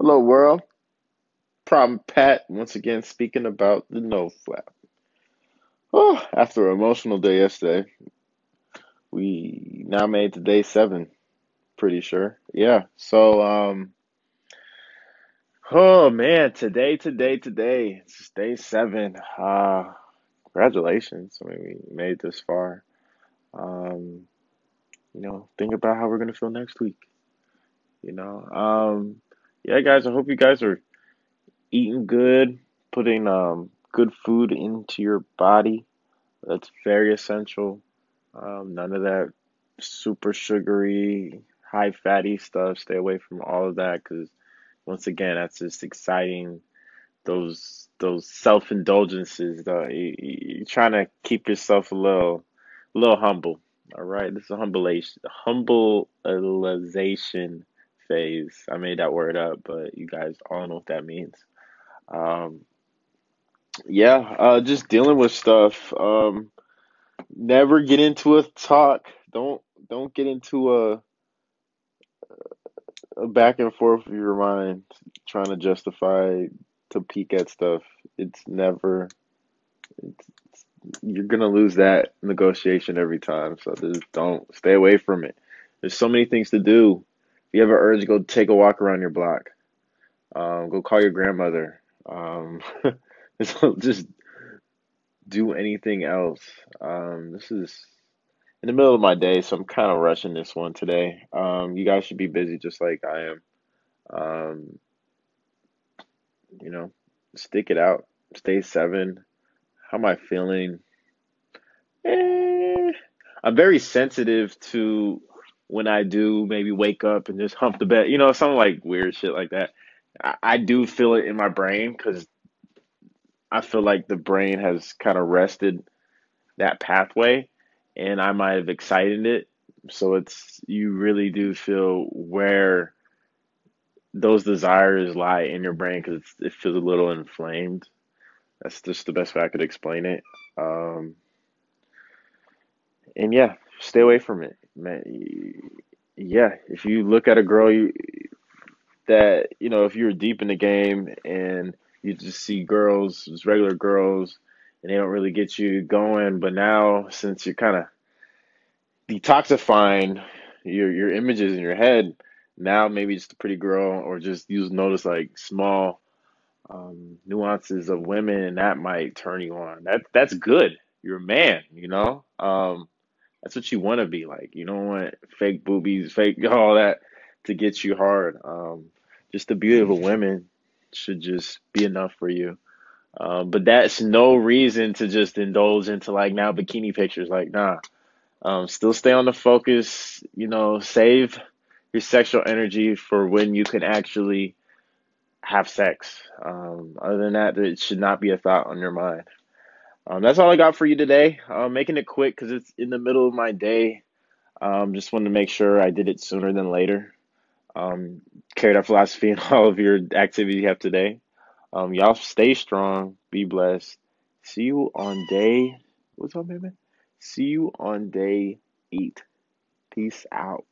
Hello, world. Problem Pat once again speaking about the NoFap. Oh, after an emotional day yesterday, we now made to day seven. Pretty sure. Yeah. So, um, oh man, today, today, today, it's day seven. Uh, congratulations. I mean, we made this far. Um, you know, think about how we're gonna feel next week. You know, um, yeah, guys. I hope you guys are eating good, putting um good food into your body. That's very essential. Um, none of that super sugary, high fatty stuff. Stay away from all of that because once again, that's just exciting. Those those self indulgences. Though you, you- you're trying to keep yourself a little, a little humble. All right, this is a humbleation, humbleization phase. I made that word up, but you guys all know what that means. Um, yeah, uh, just dealing with stuff. Um, never get into a talk. Don't don't get into a, a back and forth of your mind trying to justify to peek at stuff. It's never it's, you're gonna lose that negotiation every time. So just don't stay away from it. There's so many things to do. If you have an urge, go take a walk around your block. Um, go call your grandmother. Um, just do anything else. Um, this is in the middle of my day, so I'm kind of rushing this one today. Um, you guys should be busy just like I am. Um, you know, stick it out. Stay seven. How am I feeling? Eh, I'm very sensitive to when I do maybe wake up and just hump the bed. You know, some like weird shit like that. I, I do feel it in my brain because I feel like the brain has kind of rested that pathway and I might have excited it. So it's you really do feel where those desires lie in your brain because it feels a little inflamed. That's just the best way I could explain it. Um, and yeah, stay away from it, man. Yeah, if you look at a girl you, that you know, if you're deep in the game and you just see girls, just regular girls, and they don't really get you going, but now since you're kind of detoxifying your your images in your head. Now maybe just a pretty girl, or just you notice like small um, nuances of women, and that might turn you on. That that's good. You're a man, you know. Um, that's what you want to be like. You don't want fake boobies, fake all that to get you hard. Um, just the beauty of a woman should just be enough for you. Um, but that's no reason to just indulge into like now bikini pictures. Like, nah, um, still stay on the focus, you know, save your sexual energy for when you can actually have sex. Um, other than that, it should not be a thought on your mind. Um, that's all I got for you today. I'm making it quick because it's in the middle of my day. Um, just wanted to make sure I did it sooner than later. Um, carry that philosophy in all of your activities you have today. Um, y'all stay strong, be blessed. See you on day, what's up, man? See you on day eight. Peace out.